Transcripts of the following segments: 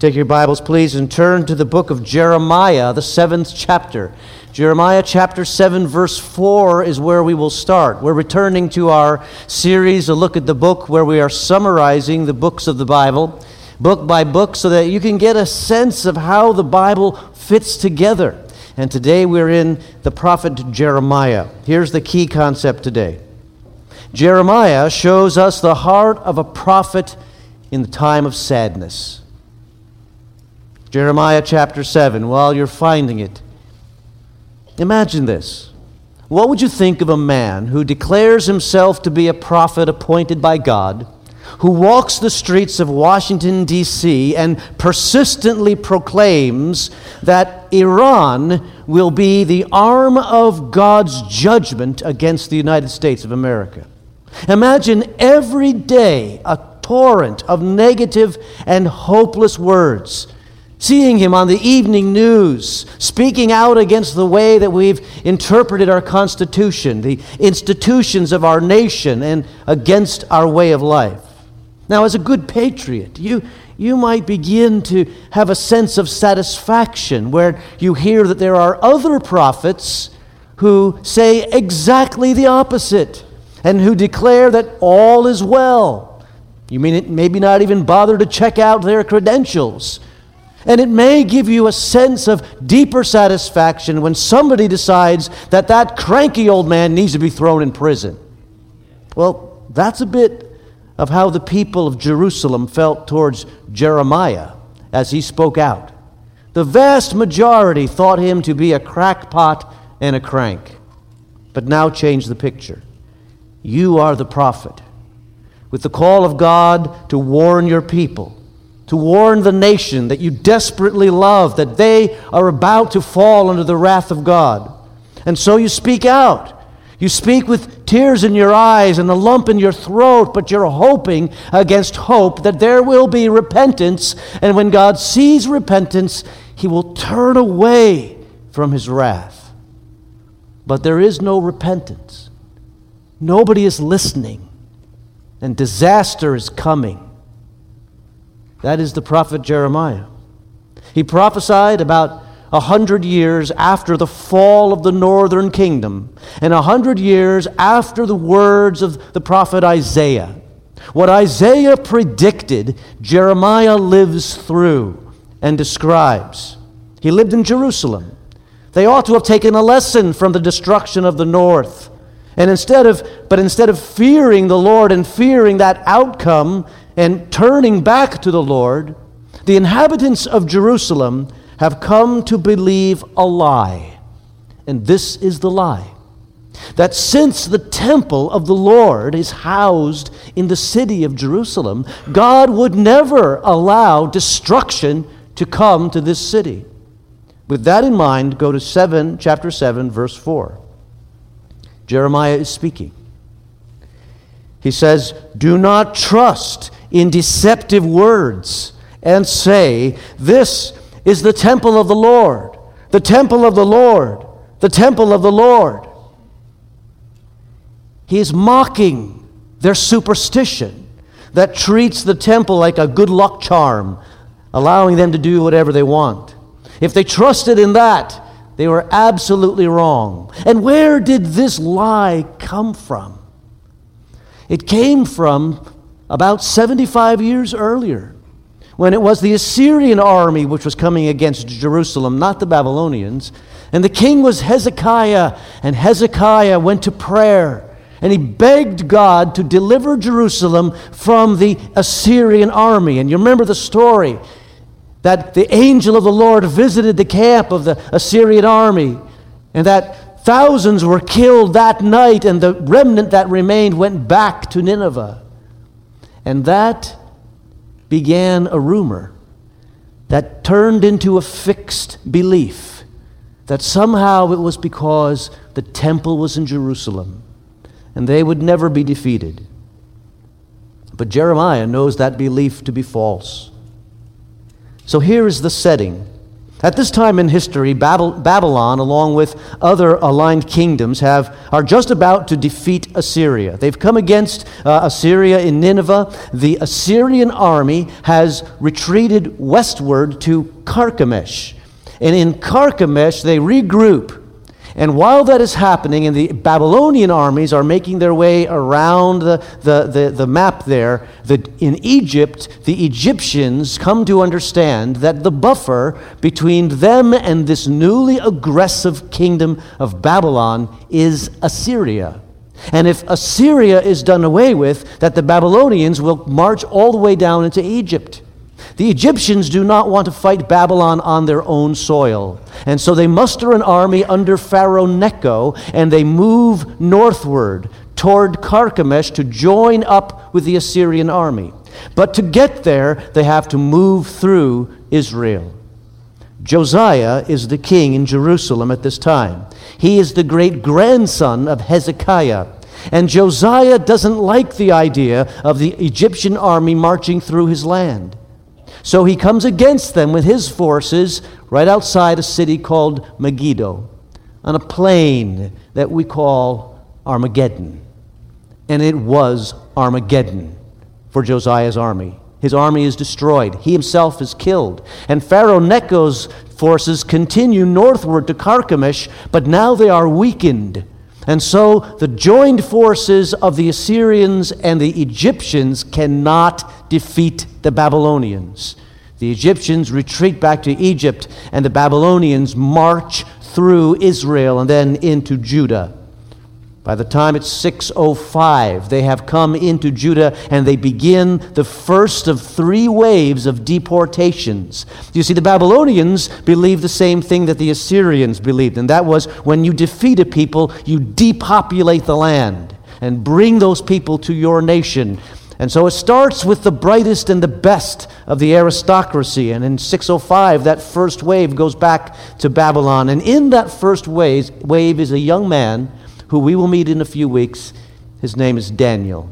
Take your Bibles, please, and turn to the book of Jeremiah, the seventh chapter. Jeremiah chapter 7, verse 4 is where we will start. We're returning to our series, A Look at the Book, where we are summarizing the books of the Bible, book by book, so that you can get a sense of how the Bible fits together. And today we're in the prophet Jeremiah. Here's the key concept today Jeremiah shows us the heart of a prophet in the time of sadness. Jeremiah chapter 7, while you're finding it, imagine this. What would you think of a man who declares himself to be a prophet appointed by God, who walks the streets of Washington, D.C., and persistently proclaims that Iran will be the arm of God's judgment against the United States of America? Imagine every day a torrent of negative and hopeless words seeing him on the evening news, speaking out against the way that we've interpreted our Constitution, the institutions of our nation, and against our way of life. Now, as a good patriot, you, you might begin to have a sense of satisfaction where you hear that there are other prophets who say exactly the opposite and who declare that all is well. You mean maybe not even bother to check out their credentials and it may give you a sense of deeper satisfaction when somebody decides that that cranky old man needs to be thrown in prison. Well, that's a bit of how the people of Jerusalem felt towards Jeremiah as he spoke out. The vast majority thought him to be a crackpot and a crank. But now change the picture. You are the prophet with the call of God to warn your people to warn the nation that you desperately love, that they are about to fall under the wrath of God. And so you speak out. You speak with tears in your eyes and a lump in your throat, but you're hoping against hope that there will be repentance. And when God sees repentance, he will turn away from his wrath. But there is no repentance. Nobody is listening, and disaster is coming. That is the prophet Jeremiah. He prophesied about a hundred years after the fall of the northern kingdom, and a hundred years after the words of the prophet Isaiah. What Isaiah predicted, Jeremiah lives through and describes. He lived in Jerusalem. They ought to have taken a lesson from the destruction of the north. And instead of, but instead of fearing the Lord and fearing that outcome, and turning back to the Lord, the inhabitants of Jerusalem have come to believe a lie. And this is the lie that since the temple of the Lord is housed in the city of Jerusalem, God would never allow destruction to come to this city. With that in mind, go to 7 chapter 7 verse 4. Jeremiah is speaking. He says, "Do not trust in deceptive words and say, This is the temple of the Lord, the temple of the Lord, the temple of the Lord. He is mocking their superstition that treats the temple like a good luck charm, allowing them to do whatever they want. If they trusted in that, they were absolutely wrong. And where did this lie come from? It came from about 75 years earlier, when it was the Assyrian army which was coming against Jerusalem, not the Babylonians. And the king was Hezekiah, and Hezekiah went to prayer. And he begged God to deliver Jerusalem from the Assyrian army. And you remember the story that the angel of the Lord visited the camp of the Assyrian army, and that thousands were killed that night, and the remnant that remained went back to Nineveh. And that began a rumor that turned into a fixed belief that somehow it was because the temple was in Jerusalem and they would never be defeated. But Jeremiah knows that belief to be false. So here is the setting. At this time in history, Babylon, along with other aligned kingdoms, have, are just about to defeat Assyria. They've come against uh, Assyria in Nineveh. The Assyrian army has retreated westward to Carchemish. And in Carchemish, they regroup and while that is happening, and the Babylonian armies are making their way around the, the, the, the, map there, the, in Egypt, the Egyptians come to understand that the buffer between them and this newly aggressive kingdom of Babylon is Assyria. And if Assyria is done away with, that the Babylonians will march all the way down into Egypt. The Egyptians do not want to fight Babylon on their own soil. And so they muster an army under Pharaoh Necho and they move northward toward Carchemish to join up with the Assyrian army. But to get there, they have to move through Israel. Josiah is the king in Jerusalem at this time. He is the great grandson of Hezekiah. And Josiah doesn't like the idea of the Egyptian army marching through his land. So he comes against them with his forces right outside a city called Megiddo, on a plain that we call Armageddon. And it was Armageddon for Josiah's army. His army is destroyed. He himself is killed. And Pharaoh Necho's forces continue northward to Carchemish, but now they are weakened. And so the joined forces of the Assyrians and the Egyptians cannot defeat the Babylonians. The Egyptians retreat back to Egypt, and the Babylonians march through Israel and then into Judah. By the time it's 605, they have come into Judah and they begin the first of three waves of deportations. You see, the Babylonians believed the same thing that the Assyrians believed, and that was when you defeat a people, you depopulate the land and bring those people to your nation. And so it starts with the brightest and the best of the aristocracy. And in 605, that first wave goes back to Babylon. And in that first wave, wave is a young man who we will meet in a few weeks. His name is Daniel.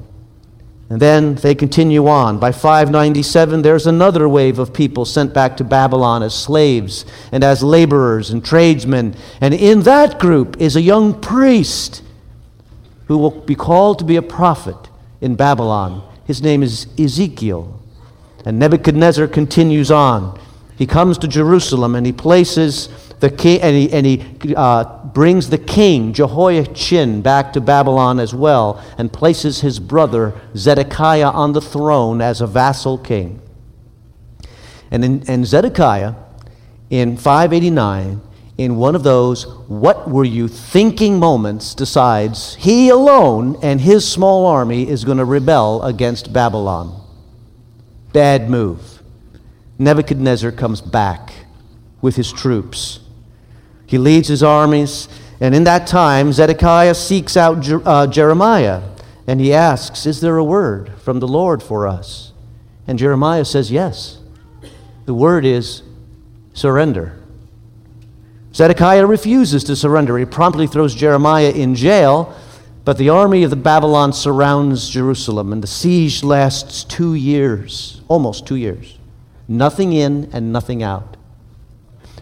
And then they continue on. By 597, there's another wave of people sent back to Babylon as slaves and as laborers and tradesmen. And in that group is a young priest who will be called to be a prophet in Babylon. His name is Ezekiel. And Nebuchadnezzar continues on. He comes to Jerusalem and he places the king, and he, and he uh, brings the king, Jehoiachin, back to Babylon as well, and places his brother Zedekiah on the throne as a vassal king. And, in, and Zedekiah, in 589, in one of those what were you thinking moments, decides he alone and his small army is going to rebel against Babylon. Bad move. Nebuchadnezzar comes back with his troops. He leads his armies, and in that time, Zedekiah seeks out Jer- uh, Jeremiah and he asks, Is there a word from the Lord for us? And Jeremiah says, Yes. The word is surrender. Zedekiah refuses to surrender. He promptly throws Jeremiah in jail, but the army of the Babylon surrounds Jerusalem, and the siege lasts two years, almost two years. Nothing in and nothing out.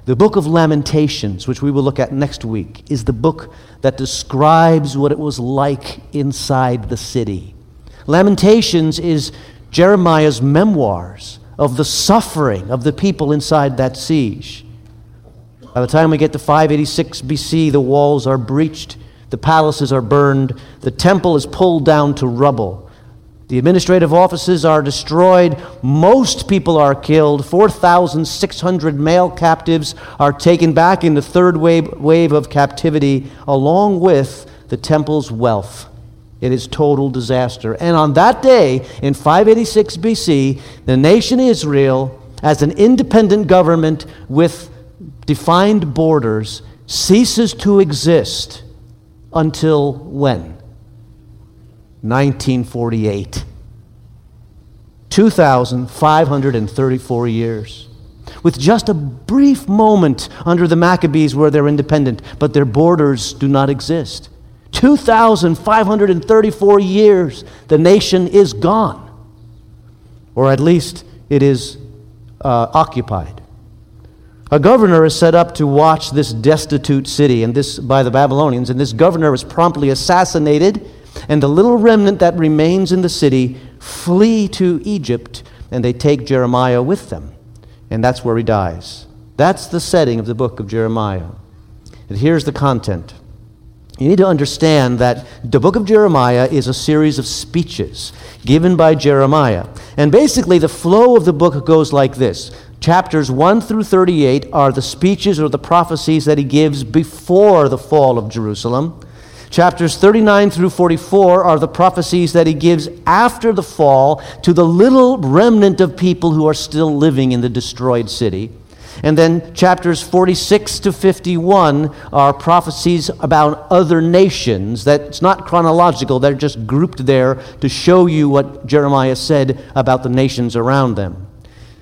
The book of Lamentations, which we will look at next week, is the book that describes what it was like inside the city. Lamentations is Jeremiah's memoirs of the suffering of the people inside that siege. By the time we get to 586 BC, the walls are breached, the palaces are burned, the temple is pulled down to rubble. The administrative offices are destroyed. Most people are killed. 4,600 male captives are taken back in the third wave, wave of captivity, along with the temple's wealth. It is total disaster. And on that day, in 586 BC, the nation Israel, as an independent government with defined borders, ceases to exist until when? 1948. 2,534 years. With just a brief moment under the Maccabees where they're independent, but their borders do not exist. 2,534 years, the nation is gone. Or at least it is uh, occupied. A governor is set up to watch this destitute city and this by the Babylonians, and this governor is promptly assassinated, and the little remnant that remains in the city flee to Egypt, and they take Jeremiah with them. And that's where he dies. That's the setting of the book of Jeremiah. And here's the content. You need to understand that the book of Jeremiah is a series of speeches given by Jeremiah. And basically, the flow of the book goes like this Chapters 1 through 38 are the speeches or the prophecies that he gives before the fall of Jerusalem. Chapters 39 through 44 are the prophecies that he gives after the fall to the little remnant of people who are still living in the destroyed city. And then chapters 46 to 51 are prophecies about other nations. That's not chronological, they're just grouped there to show you what Jeremiah said about the nations around them.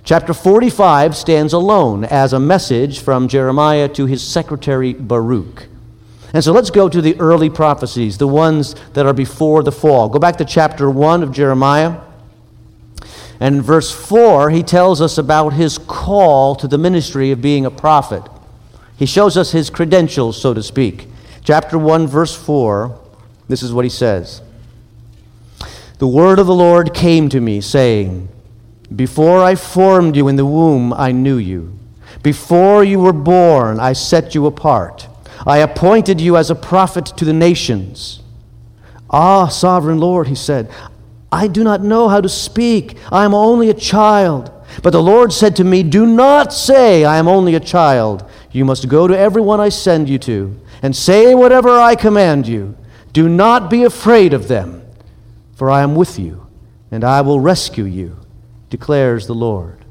Chapter 45 stands alone as a message from Jeremiah to his secretary Baruch. And so let's go to the early prophecies, the ones that are before the fall. Go back to chapter 1 of Jeremiah. And in verse 4, he tells us about his call to the ministry of being a prophet. He shows us his credentials, so to speak. Chapter 1, verse 4, this is what he says The word of the Lord came to me, saying, Before I formed you in the womb, I knew you. Before you were born, I set you apart. I appointed you as a prophet to the nations. Ah, sovereign Lord, he said, I do not know how to speak. I am only a child. But the Lord said to me, Do not say, I am only a child. You must go to everyone I send you to, and say whatever I command you. Do not be afraid of them, for I am with you, and I will rescue you, declares the Lord.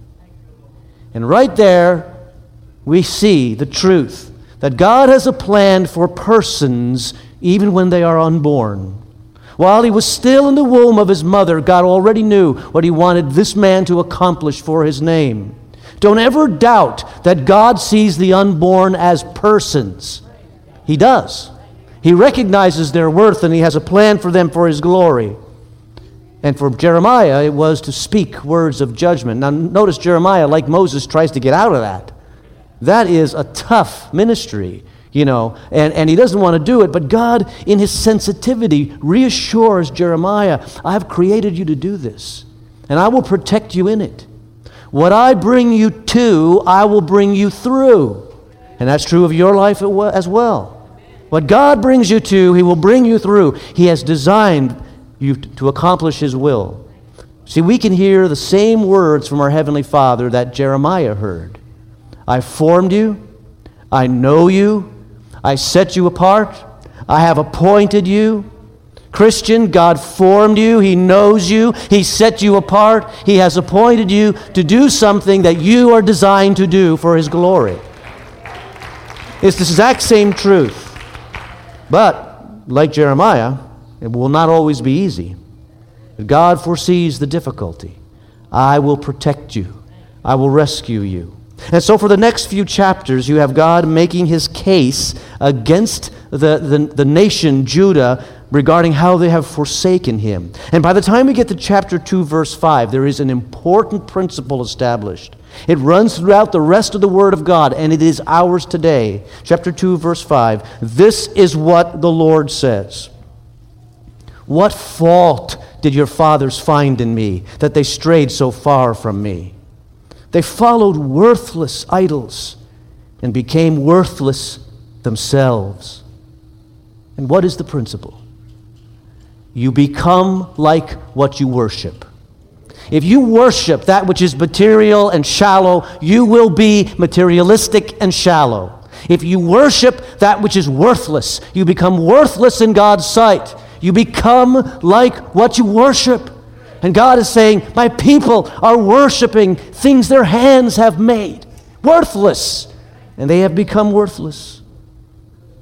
And right there, we see the truth that God has a plan for persons even when they are unborn. While he was still in the womb of his mother, God already knew what he wanted this man to accomplish for his name. Don't ever doubt that God sees the unborn as persons. He does. He recognizes their worth and he has a plan for them for his glory. And for Jeremiah, it was to speak words of judgment. Now, notice Jeremiah, like Moses, tries to get out of that. That is a tough ministry you know, and, and he doesn't want to do it. But God, in his sensitivity, reassures Jeremiah, I have created you to do this, and I will protect you in it. What I bring you to, I will bring you through. And that's true of your life as well. What God brings you to, He will bring you through. He has designed you to accomplish His will. See, we can hear the same words from our Heavenly Father that Jeremiah heard I formed you, I know you, I set you apart. I have appointed you. Christian, God formed you. He knows you. He set you apart. He has appointed you to do something that you are designed to do for His glory. It's the exact same truth. But, like Jeremiah, it will not always be easy. God foresees the difficulty. I will protect you, I will rescue you. And so, for the next few chapters, you have God making his case against the, the, the, nation, Judah, regarding how they have forsaken him. And by the time we get to chapter 2, verse 5, there is an important principle established. It runs throughout the rest of the Word of God, and it is ours today. Chapter 2, verse 5. This is what the Lord says What fault did your fathers find in me that they strayed so far from me? They followed worthless idols and became worthless themselves. And what is the principle? You become like what you worship. If you worship that which is material and shallow, you will be materialistic and shallow. If you worship that which is worthless, you become worthless in God's sight. You become like what you worship. And God is saying, My people are worshiping things their hands have made, worthless. And they have become worthless.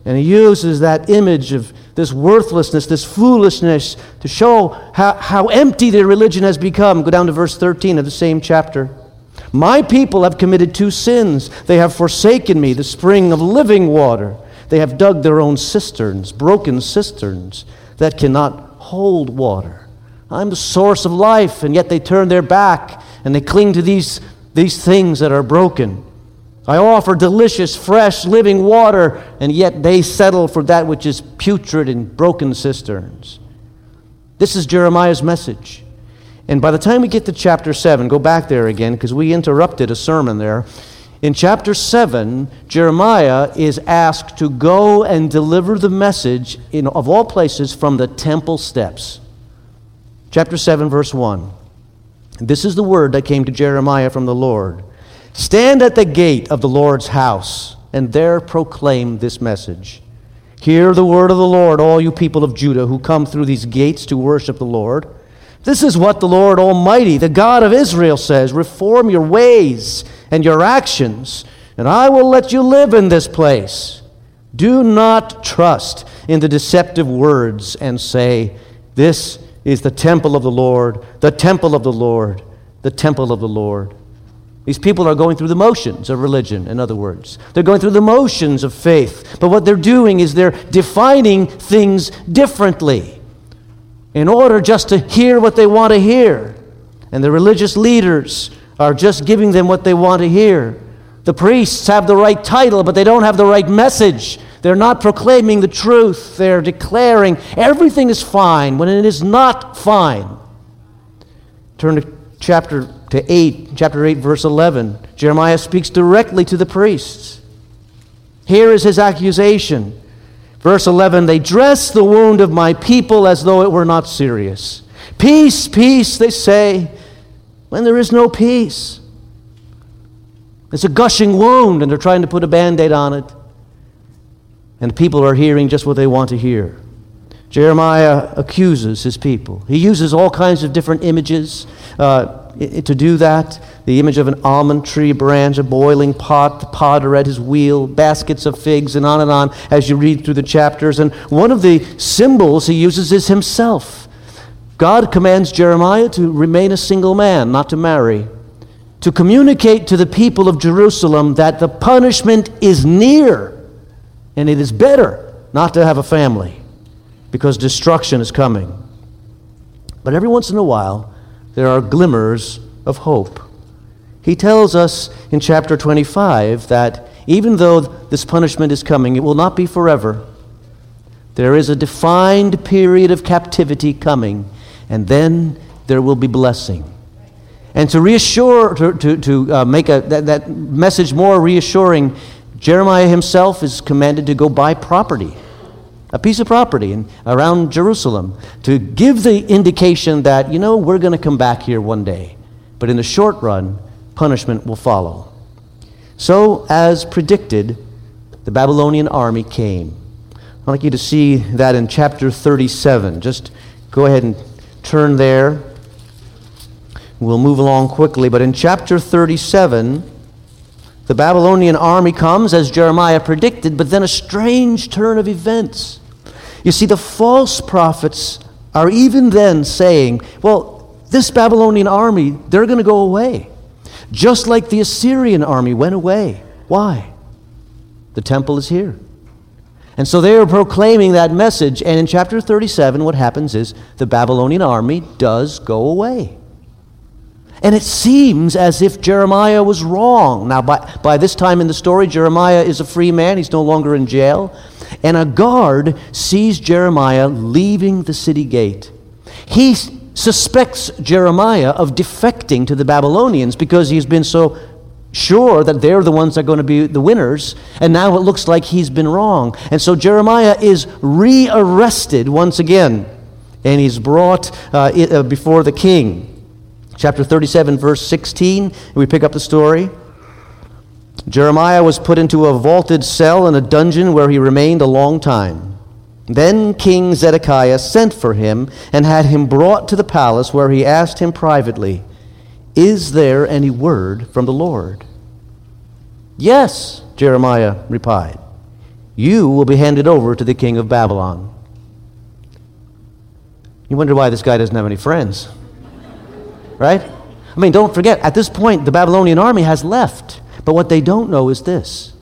And He uses that image of this worthlessness, this foolishness, to show how, how empty their religion has become. Go down to verse 13 of the same chapter. My people have committed two sins. They have forsaken me, the spring of living water. They have dug their own cisterns, broken cisterns that cannot hold water. I'm the source of life, and yet they turn their back and they cling to these, these things that are broken. I offer delicious, fresh, living water, and yet they settle for that which is putrid and broken cisterns. This is Jeremiah's message. And by the time we get to chapter 7, go back there again because we interrupted a sermon there. In chapter 7, Jeremiah is asked to go and deliver the message, in, of all places, from the temple steps. Chapter 7, verse 1. This is the word that came to Jeremiah from the Lord Stand at the gate of the Lord's house, and there proclaim this message. Hear the word of the Lord, all you people of Judah who come through these gates to worship the Lord. This is what the Lord Almighty, the God of Israel, says Reform your ways and your actions, and I will let you live in this place. Do not trust in the deceptive words and say, This is the temple of the Lord, the temple of the Lord, the temple of the Lord. These people are going through the motions of religion, in other words. They're going through the motions of faith. But what they're doing is they're defining things differently in order just to hear what they want to hear. And the religious leaders are just giving them what they want to hear. The priests have the right title, but they don't have the right message. They're not proclaiming the truth. They're declaring everything is fine when it is not fine. Turn to chapter to 8, chapter 8 verse 11. Jeremiah speaks directly to the priests. Here is his accusation. Verse 11, they dress the wound of my people as though it were not serious. Peace, peace, they say, when there is no peace. It's a gushing wound, and they're trying to put a band aid on it. And people are hearing just what they want to hear. Jeremiah accuses his people. He uses all kinds of different images uh, to do that. The image of an almond tree branch, a boiling pot, the potter at his wheel, baskets of figs, and on and on as you read through the chapters. And one of the symbols he uses is himself. God commands Jeremiah to remain a single man, not to marry, to communicate to the people of Jerusalem that the punishment is near and it is better not to have a family because destruction is coming. But every once in a while, there are glimmers of hope. He tells us in chapter 25 that even though this punishment is coming, it will not be forever. There is a defined period of captivity coming and then there will be blessing. And to reassure, to, to, to uh, make a, that, that message more reassuring, Jeremiah himself is commanded to go buy property, a piece of property in, around Jerusalem, to give the indication that, you know, we're going to come back here one day. But in the short run, punishment will follow. So, as predicted, the Babylonian army came. I'd like you to see that in chapter 37. Just go ahead and turn there. We'll move along quickly. But in chapter 37, the Babylonian army comes as Jeremiah predicted, but then a strange turn of events. You see, the false prophets are even then saying, well, this Babylonian army, they're going to go away. Just like the Assyrian army went away. Why? The temple is here. And so they are proclaiming that message. And in chapter 37, what happens is the Babylonian army does go away. And it seems as if Jeremiah was wrong. Now, by, by this time in the story, Jeremiah is a free man. He's no longer in jail. And a guard sees Jeremiah leaving the city gate. He suspects Jeremiah of defecting to the Babylonians because he's been so sure that they're the ones that are going to be the winners, and now it looks like he's been wrong. And so Jeremiah is rearrested once again, and he's brought uh, uh before the king. Chapter 37, verse 16, we pick up the story. Jeremiah was put into a vaulted cell in a dungeon where he remained a long time. Then King Zedekiah sent for him and had him brought to the palace where he asked him privately, is there any word from the Lord? Yes, Jeremiah replied. You will be handed over to the king of Babylon. You wonder why this guy doesn't have any friends. Right? I mean, don't forget, at this point, the Babylonian army has left. But what they don't know is this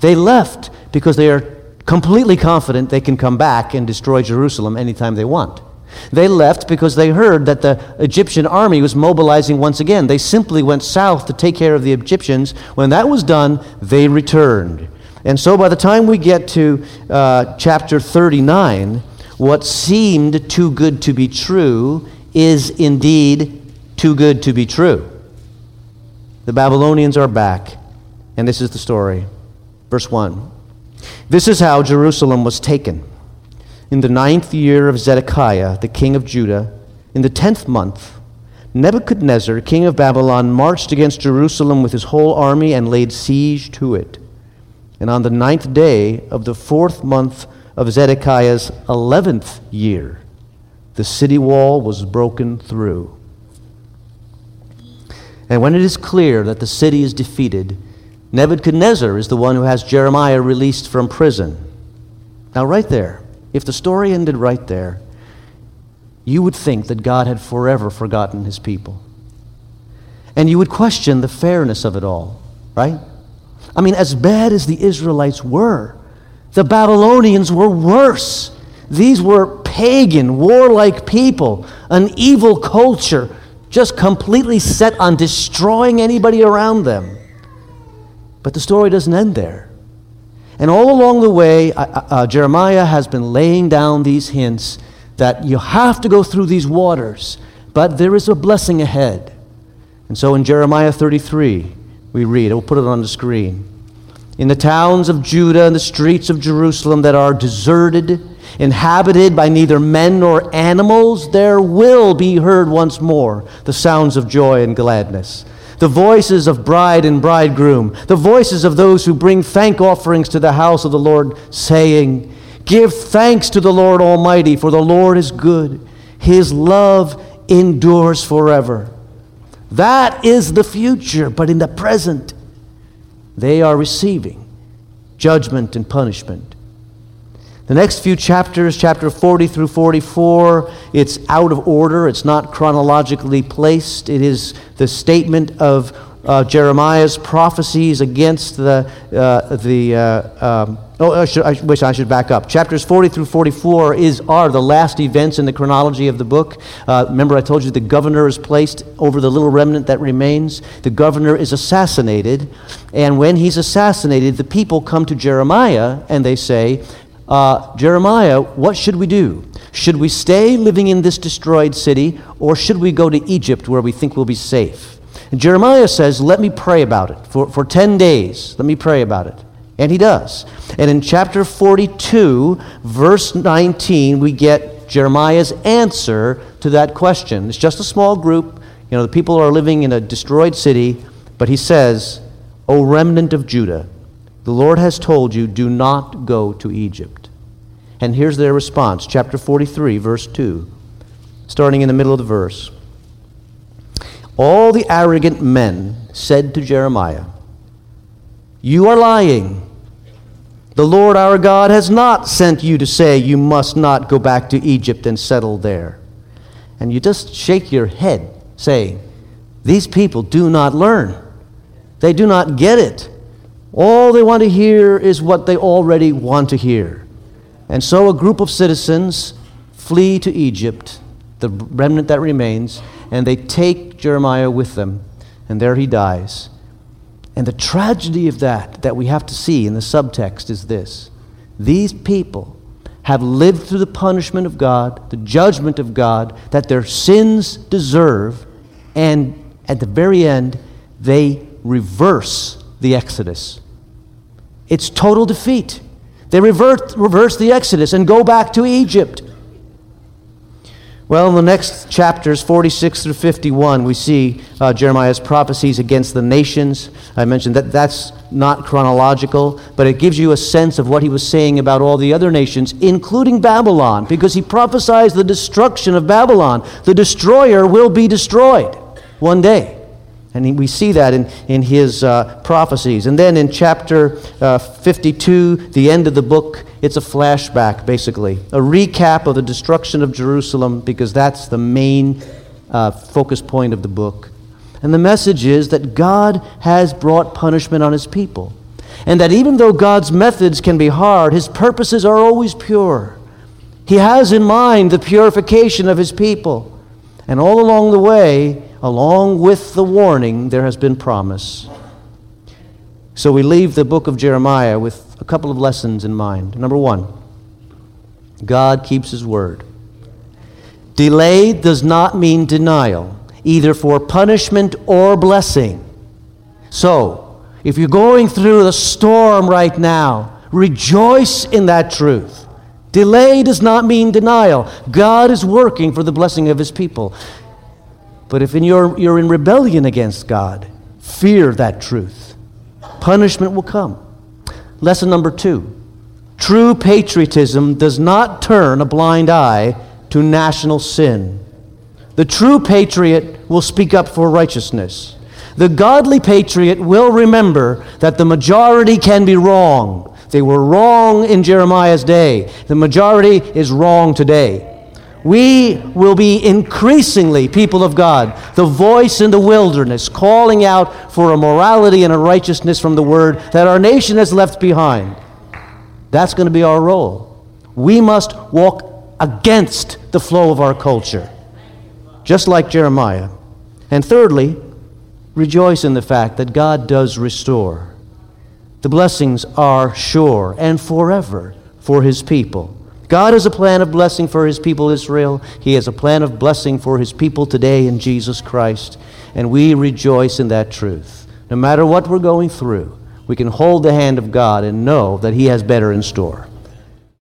they left because they are completely confident they can come back and destroy Jerusalem anytime they want. They left because they heard that the Egyptian army was mobilizing once again. They simply went south to take care of the Egyptians. When that was done, they returned. And so by the time we get to uh, chapter 39, what seemed too good to be true is indeed too good to be true. The Babylonians are back, and this is the story. Verse 1 This is how Jerusalem was taken. In the ninth year of Zedekiah, the king of Judah, in the tenth month, Nebuchadnezzar, king of Babylon, marched against Jerusalem with his whole army and laid siege to it. And on the ninth day of the fourth month of Zedekiah's eleventh year, the city wall was broken through. And when it is clear that the city is defeated, Nebuchadnezzar is the one who has Jeremiah released from prison. Now, right there, if the story ended right there, you would think that God had forever forgotten his people. And you would question the fairness of it all, right? I mean, as bad as the Israelites were, the Babylonians were worse. These were pagan, warlike people, an evil culture, just completely set on destroying anybody around them. But the story doesn't end there. And all along the way, uh, uh, Jeremiah has been laying down these hints that you have to go through these waters, but there is a blessing ahead. And so in Jeremiah 33, we read, we'll put it on the screen. In the towns of Judah and the streets of Jerusalem that are deserted, inhabited by neither men nor animals, there will be heard once more the sounds of joy and gladness the voices of bride and bridegroom, the voices of those who bring thank offerings to the house of the Lord, saying, Give thanks to the Lord Almighty, for the Lord is good. His love endures forever. That is the future, but in the present, they are receiving judgment and punishment. The next few chapters, chapter 40 through 44, it's out of order. It's not chronologically placed. It is the statement of uh, Jeremiah's prophecies against the, uh, the uh, um, oh, I, should, I, wish I should back up. Chapters 40 through 44 is, are the last events in the chronology of the book. Uh, remember, I told you the governor is placed over the little remnant that remains. The governor is assassinated, and when he's assassinated, the people come to Jeremiah and they say, uh, Jeremiah, what should we do? Should we stay living in this destroyed city, or should we go to Egypt where we think we'll be safe? And Jeremiah says, Let me pray about it. For, for 10 days, let me pray about it. And he does. And in chapter 42, verse 19, we get Jeremiah's answer to that question. It's just a small group. You know, the people are living in a destroyed city, but he says, O remnant of Judah, the Lord has told you, do not go to Egypt. And here's their response, chapter 43, verse 2, starting in the middle of the verse. All the arrogant men said to Jeremiah, You are lying. The Lord our God has not sent you to say, You must not go back to Egypt and settle there. And you just shake your head, saying, These people do not learn. They do not get it. All they want to hear is what they already want to hear. And so a group of citizens flee to Egypt, the remnant that remains, and they take Jeremiah with them, and there he dies. And the tragedy of that, that we have to see in the subtext, is this these people have lived through the punishment of God, the judgment of God that their sins deserve, and at the very end, they reverse the Exodus. It's total defeat. They revert, reverse the Exodus and go back to Egypt. Well, in the next chapters, 46 through 51, we see uh, Jeremiah's prophecies against the nations. I mentioned that that's not chronological, but it gives you a sense of what he was saying about all the other nations, including Babylon, because he prophesies the destruction of Babylon. The destroyer will be destroyed one day. And we see that in, in his uh, prophecies. And then in chapter uh, 52, the end of the book, it's a flashback, basically, a recap of the destruction of Jerusalem, because that's the main uh, focus point of the book. And the message is that God has brought punishment on his people. And that even though God's methods can be hard, his purposes are always pure. He has in mind the purification of his people. And all along the way, along with the warning, there has been promise. So we leave the book of Jeremiah with a couple of lessons in mind. Number one, God keeps his word. Delay does not mean denial, either for punishment or blessing. So, if you're going through the storm right now, rejoice in that truth. Delay does not mean denial. God is working for the blessing of his people. But if in your, you're in rebellion against God, fear that truth. Punishment will come. Lesson number two true patriotism does not turn a blind eye to national sin. The true patriot will speak up for righteousness. The godly patriot will remember that the majority can be wrong. They were wrong in Jeremiah's day. The majority is wrong today. We will be increasingly people of God, the voice in the wilderness, calling out for a morality and a righteousness from the word that our nation has left behind. That's going to be our role. We must walk against the flow of our culture, just like Jeremiah. And thirdly, rejoice in the fact that God does restore. The blessings are sure and forever for his people. God has a plan of blessing for his people Israel. He has a plan of blessing for his people today in Jesus Christ. And we rejoice in that truth. No matter what we're going through, we can hold the hand of God and know that he has better in store.